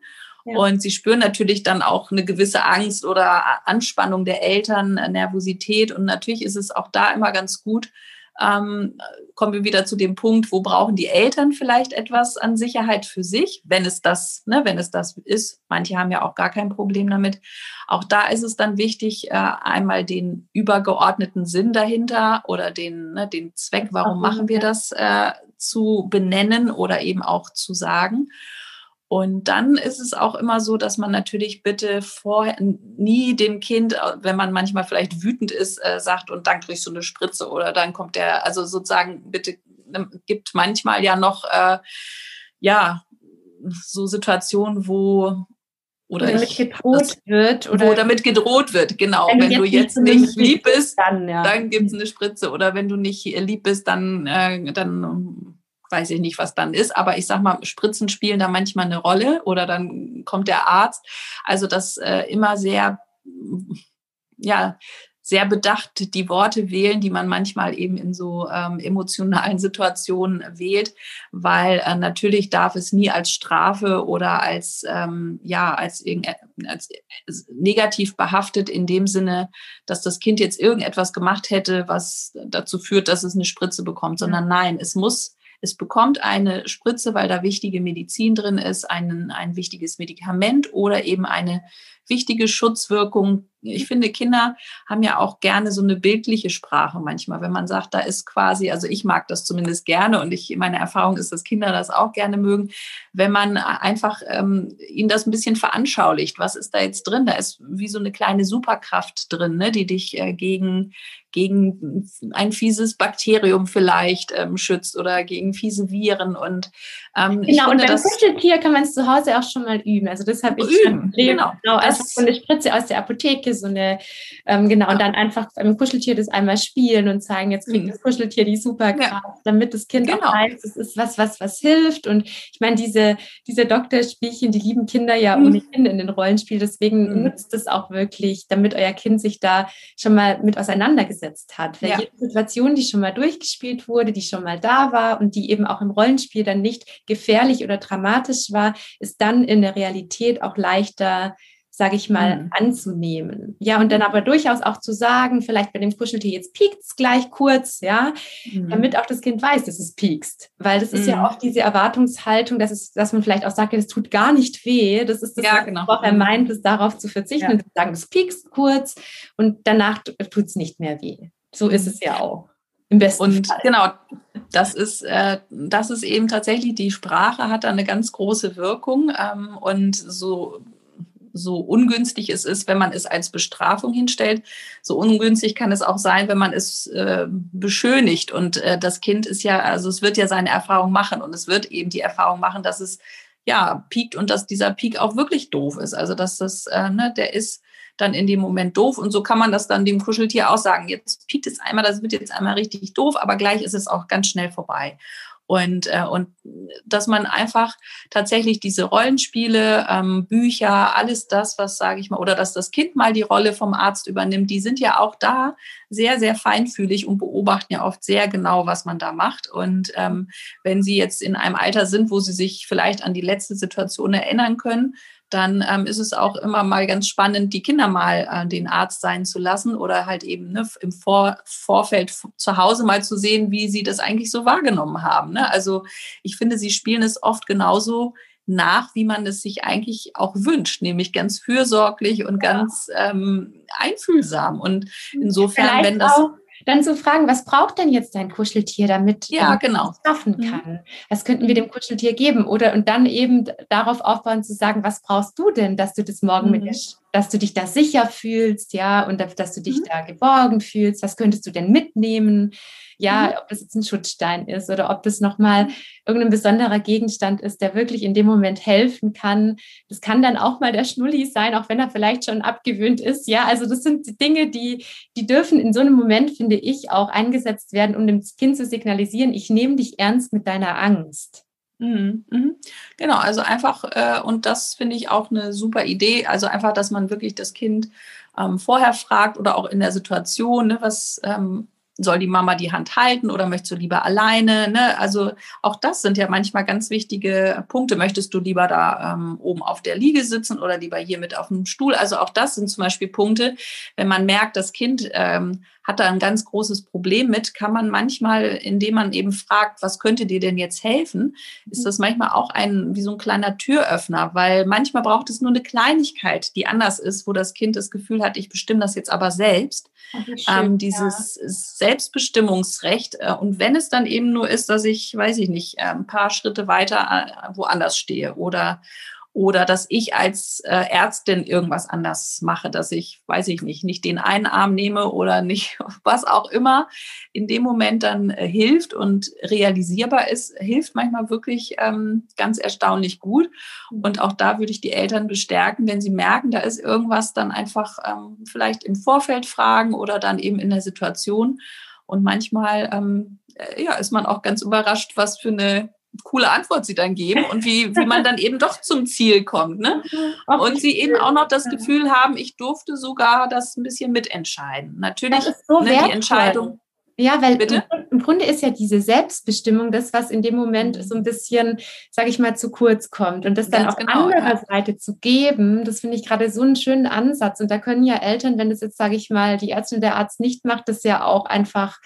Speaker 2: Und sie spüren natürlich dann auch eine gewisse Angst oder Anspannung der Eltern, Nervosität. Und natürlich ist es auch da immer ganz gut, ähm, kommen wir wieder zu dem Punkt, wo brauchen die Eltern vielleicht etwas an Sicherheit für sich, wenn es das, ne, wenn es das ist. Manche haben ja auch gar kein Problem damit. Auch da ist es dann wichtig, äh, einmal den übergeordneten Sinn dahinter oder den, ne, den Zweck, warum machen wir das, äh, zu benennen oder eben auch zu sagen. Und dann ist es auch immer so, dass man natürlich bitte vorher nie dem Kind, wenn man manchmal vielleicht wütend ist, äh, sagt, und dann kriegst du eine Spritze oder dann kommt der, also sozusagen bitte ne, gibt manchmal ja noch, äh, ja, so Situationen, wo oder
Speaker 1: damit ich, gedroht das, wird
Speaker 2: oder wo damit gedroht wird, genau. Wenn, wenn du jetzt nicht lieb bist, dann, ja. dann gibt es eine Spritze oder wenn du nicht lieb bist, dann, äh, dann weiß ich nicht, was dann ist, aber ich sag mal, Spritzen spielen da manchmal eine Rolle oder dann kommt der Arzt. Also das äh, immer sehr, ja, sehr bedacht die Worte wählen, die man manchmal eben in so ähm, emotionalen Situationen wählt, weil äh, natürlich darf es nie als Strafe oder als ähm, ja als, als negativ behaftet in dem Sinne, dass das Kind jetzt irgendetwas gemacht hätte, was dazu führt, dass es eine Spritze bekommt, sondern nein, es muss es bekommt eine Spritze, weil da wichtige Medizin drin ist, ein, ein wichtiges Medikament oder eben eine wichtige Schutzwirkung. Ich finde, Kinder haben ja auch gerne so eine bildliche Sprache manchmal, wenn man sagt, da ist quasi, also ich mag das zumindest gerne und ich, meine Erfahrung ist, dass Kinder das auch gerne mögen, wenn man einfach ähm, ihnen das ein bisschen veranschaulicht. Was ist da jetzt drin? Da ist wie so eine kleine Superkraft drin, ne, die dich äh, gegen gegen ein fieses Bakterium vielleicht ähm, schützt oder gegen fiese Viren. Und,
Speaker 1: ähm, genau, finde, und beim Kuscheltier kann man es zu Hause auch schon mal üben. Also das habe ich üben, schon Genau, genau also so eine Spritze aus der Apotheke, so eine, ähm, genau, und dann einfach beim Kuscheltier das einmal spielen und zeigen, jetzt kriegt mhm. das Kuscheltier die Superkraft, ja. damit das Kind genau. auch weiß, es ist was, was, was hilft. Und ich meine, diese, diese Doktorspielchen, die lieben Kinder ja mhm. ohnehin in den Rollenspielen, deswegen mhm. nutzt es auch wirklich, damit euer Kind sich da schon mal mit auseinandergesetzt auseinandergesetzt hat. Weil ja. jede Situation, die schon mal durchgespielt wurde, die schon mal da war und die eben auch im Rollenspiel dann nicht gefährlich oder dramatisch war, ist dann in der Realität auch leichter sage ich mal, mhm. anzunehmen. Ja, und dann aber durchaus auch zu sagen, vielleicht bei dem Kuscheltier, jetzt piekt es gleich kurz, ja, mhm. damit auch das Kind weiß, dass es piekst. Weil das ist mhm. ja oft diese Erwartungshaltung, dass, es, dass man vielleicht auch sagt, es tut gar nicht weh. Das ist das, ja, genau. was er mhm. meint, ist darauf zu verzichten ja. und zu sagen, es piekst kurz und danach tut es nicht mehr weh. So ist es ja auch. Im besten
Speaker 2: und
Speaker 1: Fall.
Speaker 2: genau, das ist, äh, das ist eben tatsächlich, die Sprache hat da eine ganz große Wirkung. Ähm, und so so ungünstig es ist, wenn man es als Bestrafung hinstellt, so ungünstig kann es auch sein, wenn man es äh, beschönigt. Und äh, das Kind ist ja, also es wird ja seine Erfahrung machen und es wird eben die Erfahrung machen, dass es ja piekt und dass dieser Peak auch wirklich doof ist. Also dass das, äh, ne, der ist dann in dem Moment doof. Und so kann man das dann dem Kuscheltier auch sagen. Jetzt piekt es einmal, das wird jetzt einmal richtig doof, aber gleich ist es auch ganz schnell vorbei. Und, äh, und dass man einfach tatsächlich diese Rollenspiele, ähm, Bücher, alles das, was sage ich mal, oder dass das Kind mal die Rolle vom Arzt übernimmt, die sind ja auch da sehr, sehr feinfühlig und beobachten ja oft sehr genau, was man da macht. Und ähm, wenn sie jetzt in einem Alter sind, wo sie sich vielleicht an die letzte Situation erinnern können, dann ähm, ist es auch immer mal ganz spannend, die Kinder mal äh, den Arzt sein zu lassen oder halt eben ne, im Vor Vorfeld zu Hause mal zu sehen, wie sie das eigentlich so wahrgenommen haben. Ne? Also ich finde, sie spielen es oft genauso nach, wie man es sich eigentlich auch wünscht, nämlich ganz fürsorglich und ja. ganz ähm, einfühlsam. Und insofern,
Speaker 1: Vielleicht wenn das. Auch dann zu fragen, was braucht denn jetzt dein Kuscheltier, damit
Speaker 2: ja, genau.
Speaker 1: es schaffen mhm. kann? Was könnten wir dem Kuscheltier geben? Oder und dann eben darauf aufbauen zu sagen, was brauchst du denn, dass du das morgen mhm. mit dir dass du dich da sicher fühlst, ja, und dass du dich mhm. da geborgen fühlst. Was könntest du denn mitnehmen? Ja, mhm. ob das jetzt ein Schutzstein ist oder ob das nochmal irgendein besonderer Gegenstand ist, der wirklich in dem Moment helfen kann. Das kann dann auch mal der Schnulli sein, auch wenn er vielleicht schon abgewöhnt ist. Ja, also das sind Dinge, die, die dürfen in so einem Moment, finde ich, auch eingesetzt werden, um dem Kind zu signalisieren, ich nehme dich ernst mit deiner Angst.
Speaker 2: Mhm, mhm. Genau, also einfach, äh, und das finde ich auch eine super Idee, also einfach, dass man wirklich das Kind ähm, vorher fragt oder auch in der Situation, ne, was ähm, soll die Mama die Hand halten oder möchtest du lieber alleine? Ne? Also auch das sind ja manchmal ganz wichtige Punkte. Möchtest du lieber da ähm, oben auf der Liege sitzen oder lieber hier mit auf dem Stuhl? Also auch das sind zum Beispiel Punkte, wenn man merkt, das Kind ähm, hat da ein ganz großes Problem mit, kann man manchmal, indem man eben fragt, was könnte dir denn jetzt helfen, ist das manchmal auch ein, wie so ein kleiner Türöffner, weil manchmal braucht es nur eine Kleinigkeit, die anders ist, wo das Kind das Gefühl hat, ich bestimme das jetzt aber selbst. Schön, ähm, dieses ja. Selbstbestimmungsrecht. Äh, und wenn es dann eben nur ist, dass ich, weiß ich nicht, äh, ein paar Schritte weiter äh, woanders stehe oder oder dass ich als äh, Ärztin irgendwas anders mache, dass ich, weiß ich nicht, nicht den einen Arm nehme oder nicht, was auch immer in dem Moment dann äh, hilft und realisierbar ist, hilft manchmal wirklich ähm, ganz erstaunlich gut. Und auch da würde ich die Eltern bestärken, wenn sie merken, da ist irgendwas, dann einfach ähm, vielleicht im Vorfeld fragen oder dann eben in der Situation. Und manchmal ähm, äh, ja, ist man auch ganz überrascht, was für eine coole Antwort sie dann geben und wie, wie man dann eben doch zum Ziel kommt. Ne? Und sie eben auch noch das Gefühl haben, ich durfte sogar das ein bisschen mitentscheiden. Natürlich
Speaker 1: so ne, die Entscheidung. Ja, weil Bitte? im Grunde ist ja diese Selbstbestimmung das, was in dem Moment so ein bisschen, sage ich mal, zu kurz kommt. Und das dann Ganz auf genau, anderer ja. Seite zu geben, das finde ich gerade so einen schönen Ansatz. Und da können ja Eltern, wenn das jetzt, sage ich mal, die Ärztin der Arzt nicht macht, das ja auch einfach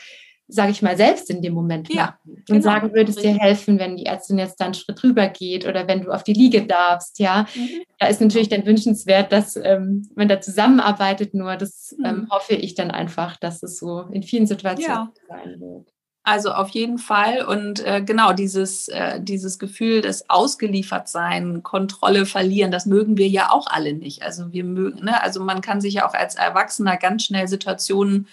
Speaker 1: sage ich mal, selbst in dem Moment ja, machen. Und genau. sagen, würdest dir helfen, wenn die Ärztin jetzt dann einen Schritt rüber geht oder wenn du auf die Liege darfst, ja. Mhm. Da ist natürlich dann wünschenswert, dass ähm, man da zusammenarbeitet, nur das ähm, mhm. ähm, hoffe ich dann einfach, dass es so in vielen Situationen ja. sein wird.
Speaker 2: Also auf jeden Fall. Und äh, genau dieses, äh, dieses Gefühl des Ausgeliefertsein, Kontrolle verlieren, das mögen wir ja auch alle nicht. Also wir mögen, ne? also man kann sich ja auch als Erwachsener ganz schnell Situationen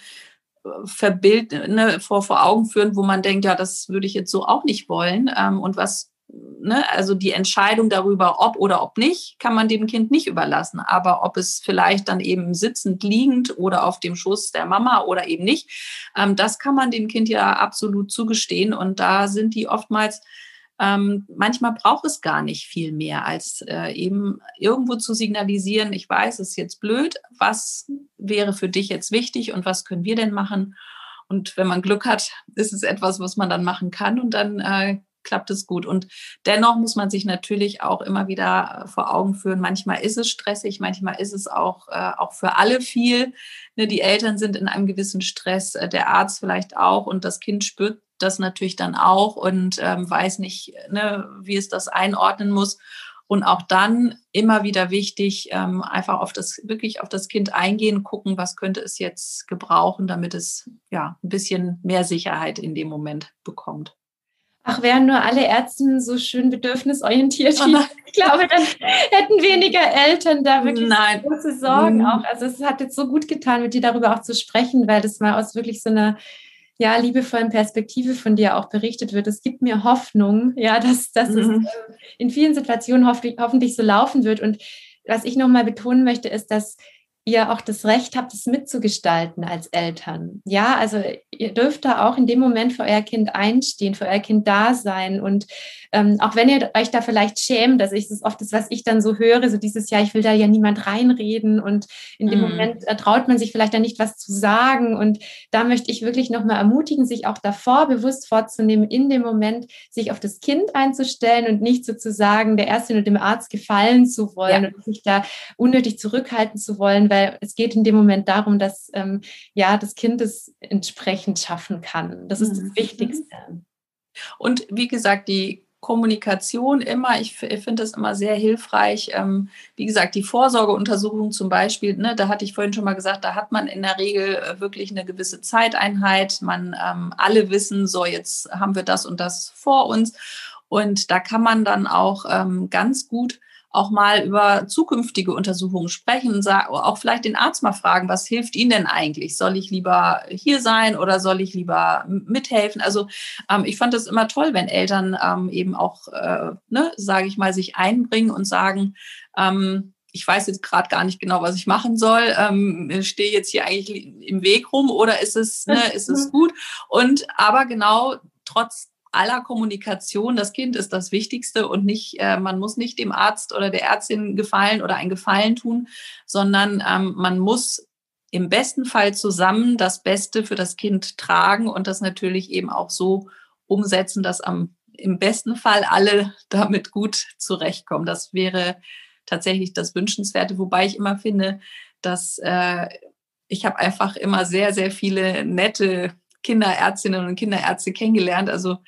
Speaker 2: verbild, ne, vor, vor Augen führen, wo man denkt, ja, das würde ich jetzt so auch nicht wollen. Ähm, und was, ne, also die Entscheidung darüber, ob oder ob nicht, kann man dem Kind nicht überlassen. Aber ob es vielleicht dann eben sitzend, liegend oder auf dem Schoß der Mama oder eben nicht, ähm, das kann man dem Kind ja absolut zugestehen. Und da sind die oftmals ähm, manchmal braucht es gar nicht viel mehr, als äh, eben irgendwo zu signalisieren, ich weiß, es ist jetzt blöd, was wäre für dich jetzt wichtig und was können wir denn machen? Und wenn man Glück hat, ist es etwas, was man dann machen kann und dann äh, klappt es gut. Und dennoch muss man sich natürlich auch immer wieder äh, vor Augen führen, manchmal ist es stressig, manchmal ist es auch, äh, auch für alle viel. Ne, die Eltern sind in einem gewissen Stress, äh, der Arzt vielleicht auch und das Kind spürt das natürlich dann auch und ähm, weiß nicht, ne, wie es das einordnen muss. Und auch dann immer wieder wichtig, ähm, einfach auf das, wirklich auf das Kind eingehen, gucken, was könnte es jetzt gebrauchen, damit es ja ein bisschen mehr Sicherheit in dem Moment bekommt.
Speaker 1: Ach, wären nur alle Ärzte so schön bedürfnisorientiert. Oh ich glaube, dann hätten weniger Eltern da wirklich Nein. große Sorgen mhm. auch. Also es hat jetzt so gut getan, mit dir darüber auch zu sprechen, weil das mal aus wirklich so einer ja, liebevollen Perspektive von dir auch berichtet wird. Es gibt mir Hoffnung, ja, dass, dass mhm. es ähm, in vielen Situationen hoffentlich, hoffentlich so laufen wird. Und was ich nochmal betonen möchte, ist, dass ihr auch das Recht habt, es mitzugestalten als Eltern. Ja, also ihr dürft da auch in dem Moment für euer Kind einstehen, für euer Kind da sein. Und ähm, auch wenn ihr euch da vielleicht schämt, also ich, das ist oft das, was ich dann so höre, so dieses Jahr, ich will da ja niemand reinreden und in dem mm. Moment äh, traut man sich vielleicht da nicht was zu sagen. Und da möchte ich wirklich nochmal ermutigen, sich auch davor bewusst vorzunehmen, in dem Moment sich auf das Kind einzustellen und nicht sozusagen der Ärztin und dem Arzt gefallen zu wollen ja. und sich da unnötig zurückhalten zu wollen, weil es geht in dem Moment darum, dass ähm, ja das Kind es entsprechend schaffen kann. Das ist das mhm. Wichtigste.
Speaker 2: Und wie gesagt, die Kommunikation immer, ich, ich finde das immer sehr hilfreich. Ähm, wie gesagt, die Vorsorgeuntersuchung zum Beispiel, ne, da hatte ich vorhin schon mal gesagt, da hat man in der Regel äh, wirklich eine gewisse Zeiteinheit. Man ähm, alle wissen, so jetzt haben wir das und das vor uns. Und da kann man dann auch ähm, ganz gut auch mal über zukünftige Untersuchungen sprechen und auch vielleicht den Arzt mal fragen, was hilft Ihnen denn eigentlich? Soll ich lieber hier sein oder soll ich lieber mithelfen? Also ähm, ich fand es immer toll, wenn Eltern ähm, eben auch, äh, ne, sage ich mal, sich einbringen und sagen, ähm, ich weiß jetzt gerade gar nicht genau, was ich machen soll. Ähm, stehe jetzt hier eigentlich im Weg rum oder ist es, ne, ist es gut? Und aber genau trotz aller Kommunikation, das Kind ist das Wichtigste und nicht, äh, man muss nicht dem Arzt oder der Ärztin gefallen oder ein Gefallen tun, sondern ähm, man muss im besten Fall zusammen das Beste für das Kind tragen und das natürlich eben auch so umsetzen, dass am im besten Fall alle damit gut zurechtkommen. Das wäre tatsächlich das Wünschenswerte, wobei ich immer finde, dass äh, ich habe einfach immer sehr, sehr viele nette Kinderärztinnen und Kinderärzte kennengelernt. Also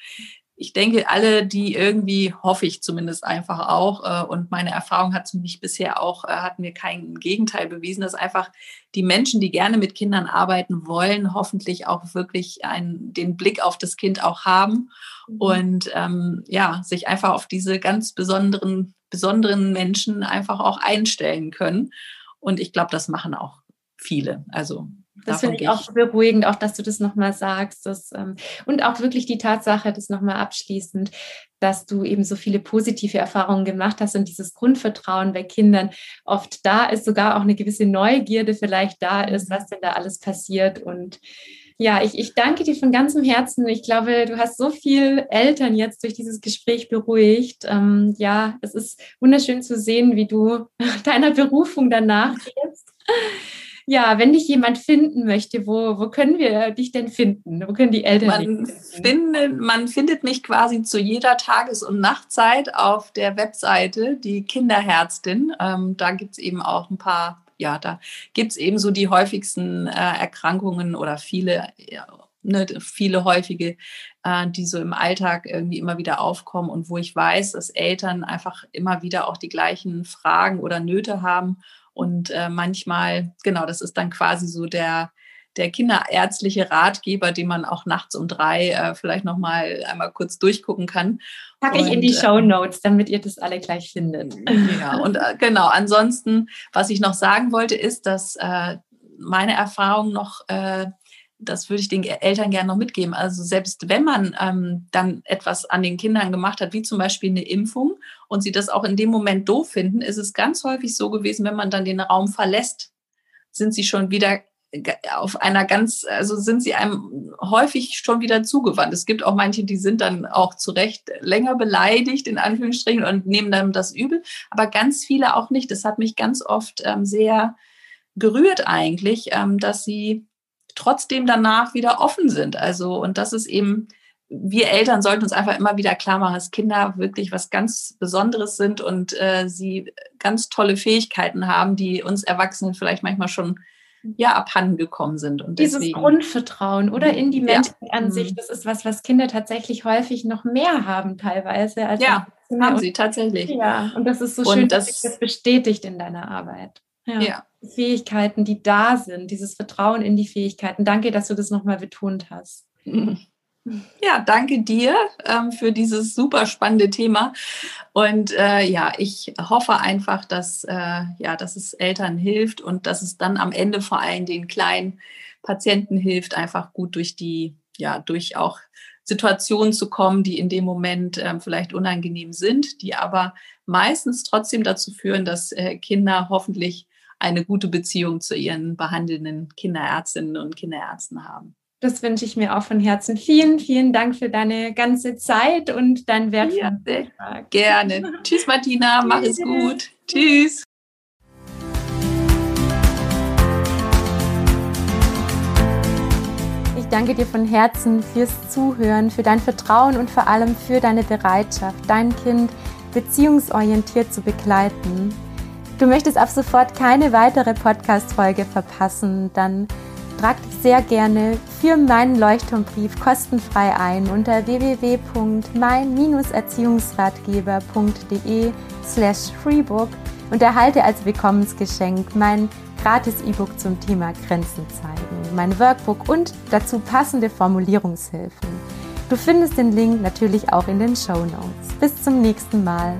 Speaker 2: ich denke, alle, die irgendwie, hoffe ich zumindest einfach auch, äh, und meine Erfahrung hat mich bisher auch, äh, hat mir kein Gegenteil bewiesen, dass einfach die Menschen, die gerne mit Kindern arbeiten wollen, hoffentlich auch wirklich einen, den Blick auf das Kind auch haben mhm. und ähm, ja, sich einfach auf diese ganz besonderen, besonderen Menschen einfach auch einstellen können. Und ich glaube, das machen auch viele. Also
Speaker 1: das finde ich auch beruhigend, auch dass du das nochmal sagst. Dass, ähm, und auch wirklich die Tatsache, das nochmal abschließend, dass du eben so viele positive Erfahrungen gemacht hast und dieses Grundvertrauen bei Kindern oft da ist, sogar auch eine gewisse Neugierde vielleicht da ist, was denn da alles passiert. Und ja, ich, ich danke dir von ganzem Herzen. Ich glaube, du hast so viele Eltern jetzt durch dieses Gespräch beruhigt. Ähm, ja, es ist wunderschön zu sehen, wie du deiner Berufung danach gehst ja, wenn dich jemand finden möchte, wo, wo können wir dich denn finden? Wo können die Eltern
Speaker 2: man dich finden? man findet mich quasi zu jeder Tages- und Nachtzeit auf der Webseite, die Kinderherztin. Ähm, da gibt es eben auch ein paar, ja, da gibt es eben so die häufigsten äh, Erkrankungen oder viele, ja, ne, viele häufige, äh, die so im Alltag irgendwie immer wieder aufkommen und wo ich weiß, dass Eltern einfach immer wieder auch die gleichen Fragen oder Nöte haben und äh, manchmal, genau, das ist dann quasi so der, der kinderärztliche Ratgeber, den man auch nachts um drei äh, vielleicht nochmal einmal kurz durchgucken kann.
Speaker 1: Packe ich in die Show ähm, Notes, damit ihr das alle gleich findet.
Speaker 2: Ja, und äh, genau, ansonsten, was ich noch sagen wollte, ist, dass äh, meine Erfahrung noch äh, das würde ich den Eltern gerne noch mitgeben. Also selbst wenn man ähm, dann etwas an den Kindern gemacht hat, wie zum Beispiel eine Impfung, und sie das auch in dem Moment doof finden, ist es ganz häufig so gewesen, wenn man dann den Raum verlässt, sind sie schon wieder auf einer ganz, also sind sie einem häufig schon wieder zugewandt. Es gibt auch manche, die sind dann auch zu Recht länger beleidigt, in Anführungsstrichen, und nehmen dann das übel, aber ganz viele auch nicht. Das hat mich ganz oft ähm, sehr gerührt eigentlich, ähm, dass sie trotzdem danach wieder offen sind. Also, und das ist eben, wir Eltern sollten uns einfach immer wieder klar machen, dass Kinder wirklich was ganz Besonderes sind und äh, sie ganz tolle Fähigkeiten haben, die uns Erwachsenen vielleicht manchmal schon ja abhanden gekommen sind. Und
Speaker 1: Dieses deswegen, Grundvertrauen oder in die Menschen ja. an sich, mhm. das ist was, was Kinder tatsächlich häufig noch mehr haben teilweise.
Speaker 2: Als ja, haben sie tatsächlich.
Speaker 1: Ja, und das ist so schön, das, dass sich das bestätigt in deiner Arbeit. Ja. ja. Fähigkeiten, die da sind, dieses Vertrauen in die Fähigkeiten. Danke, dass du das nochmal betont hast.
Speaker 2: Ja, danke dir ähm, für dieses super spannende Thema. Und äh, ja, ich hoffe einfach, dass, äh, ja, dass es Eltern hilft und dass es dann am Ende vor allem den kleinen Patienten hilft, einfach gut durch die, ja, durch auch Situationen zu kommen, die in dem Moment äh, vielleicht unangenehm sind, die aber meistens trotzdem dazu führen, dass äh, Kinder hoffentlich eine gute Beziehung zu ihren behandelnden Kinderärztinnen und Kinderärzten haben.
Speaker 1: Das wünsche ich mir auch von Herzen. Vielen, vielen Dank für deine ganze Zeit und dein wertvollen
Speaker 2: ja, Gerne. Tschüss, Martina. Mach es gut. Tschüss.
Speaker 1: Ich danke dir von Herzen fürs Zuhören, für dein Vertrauen und vor allem für deine Bereitschaft, dein Kind beziehungsorientiert zu begleiten. Du möchtest ab sofort keine weitere Podcast-Folge verpassen, dann trag dich sehr gerne für meinen Leuchtturmbrief kostenfrei ein unter www.mein-erziehungsratgeber.de slash freebook und erhalte als Willkommensgeschenk mein gratis E-Book zum Thema Grenzen zeigen, mein Workbook und dazu passende Formulierungshilfen. Du findest den Link natürlich auch in den Show Notes. Bis zum nächsten Mal.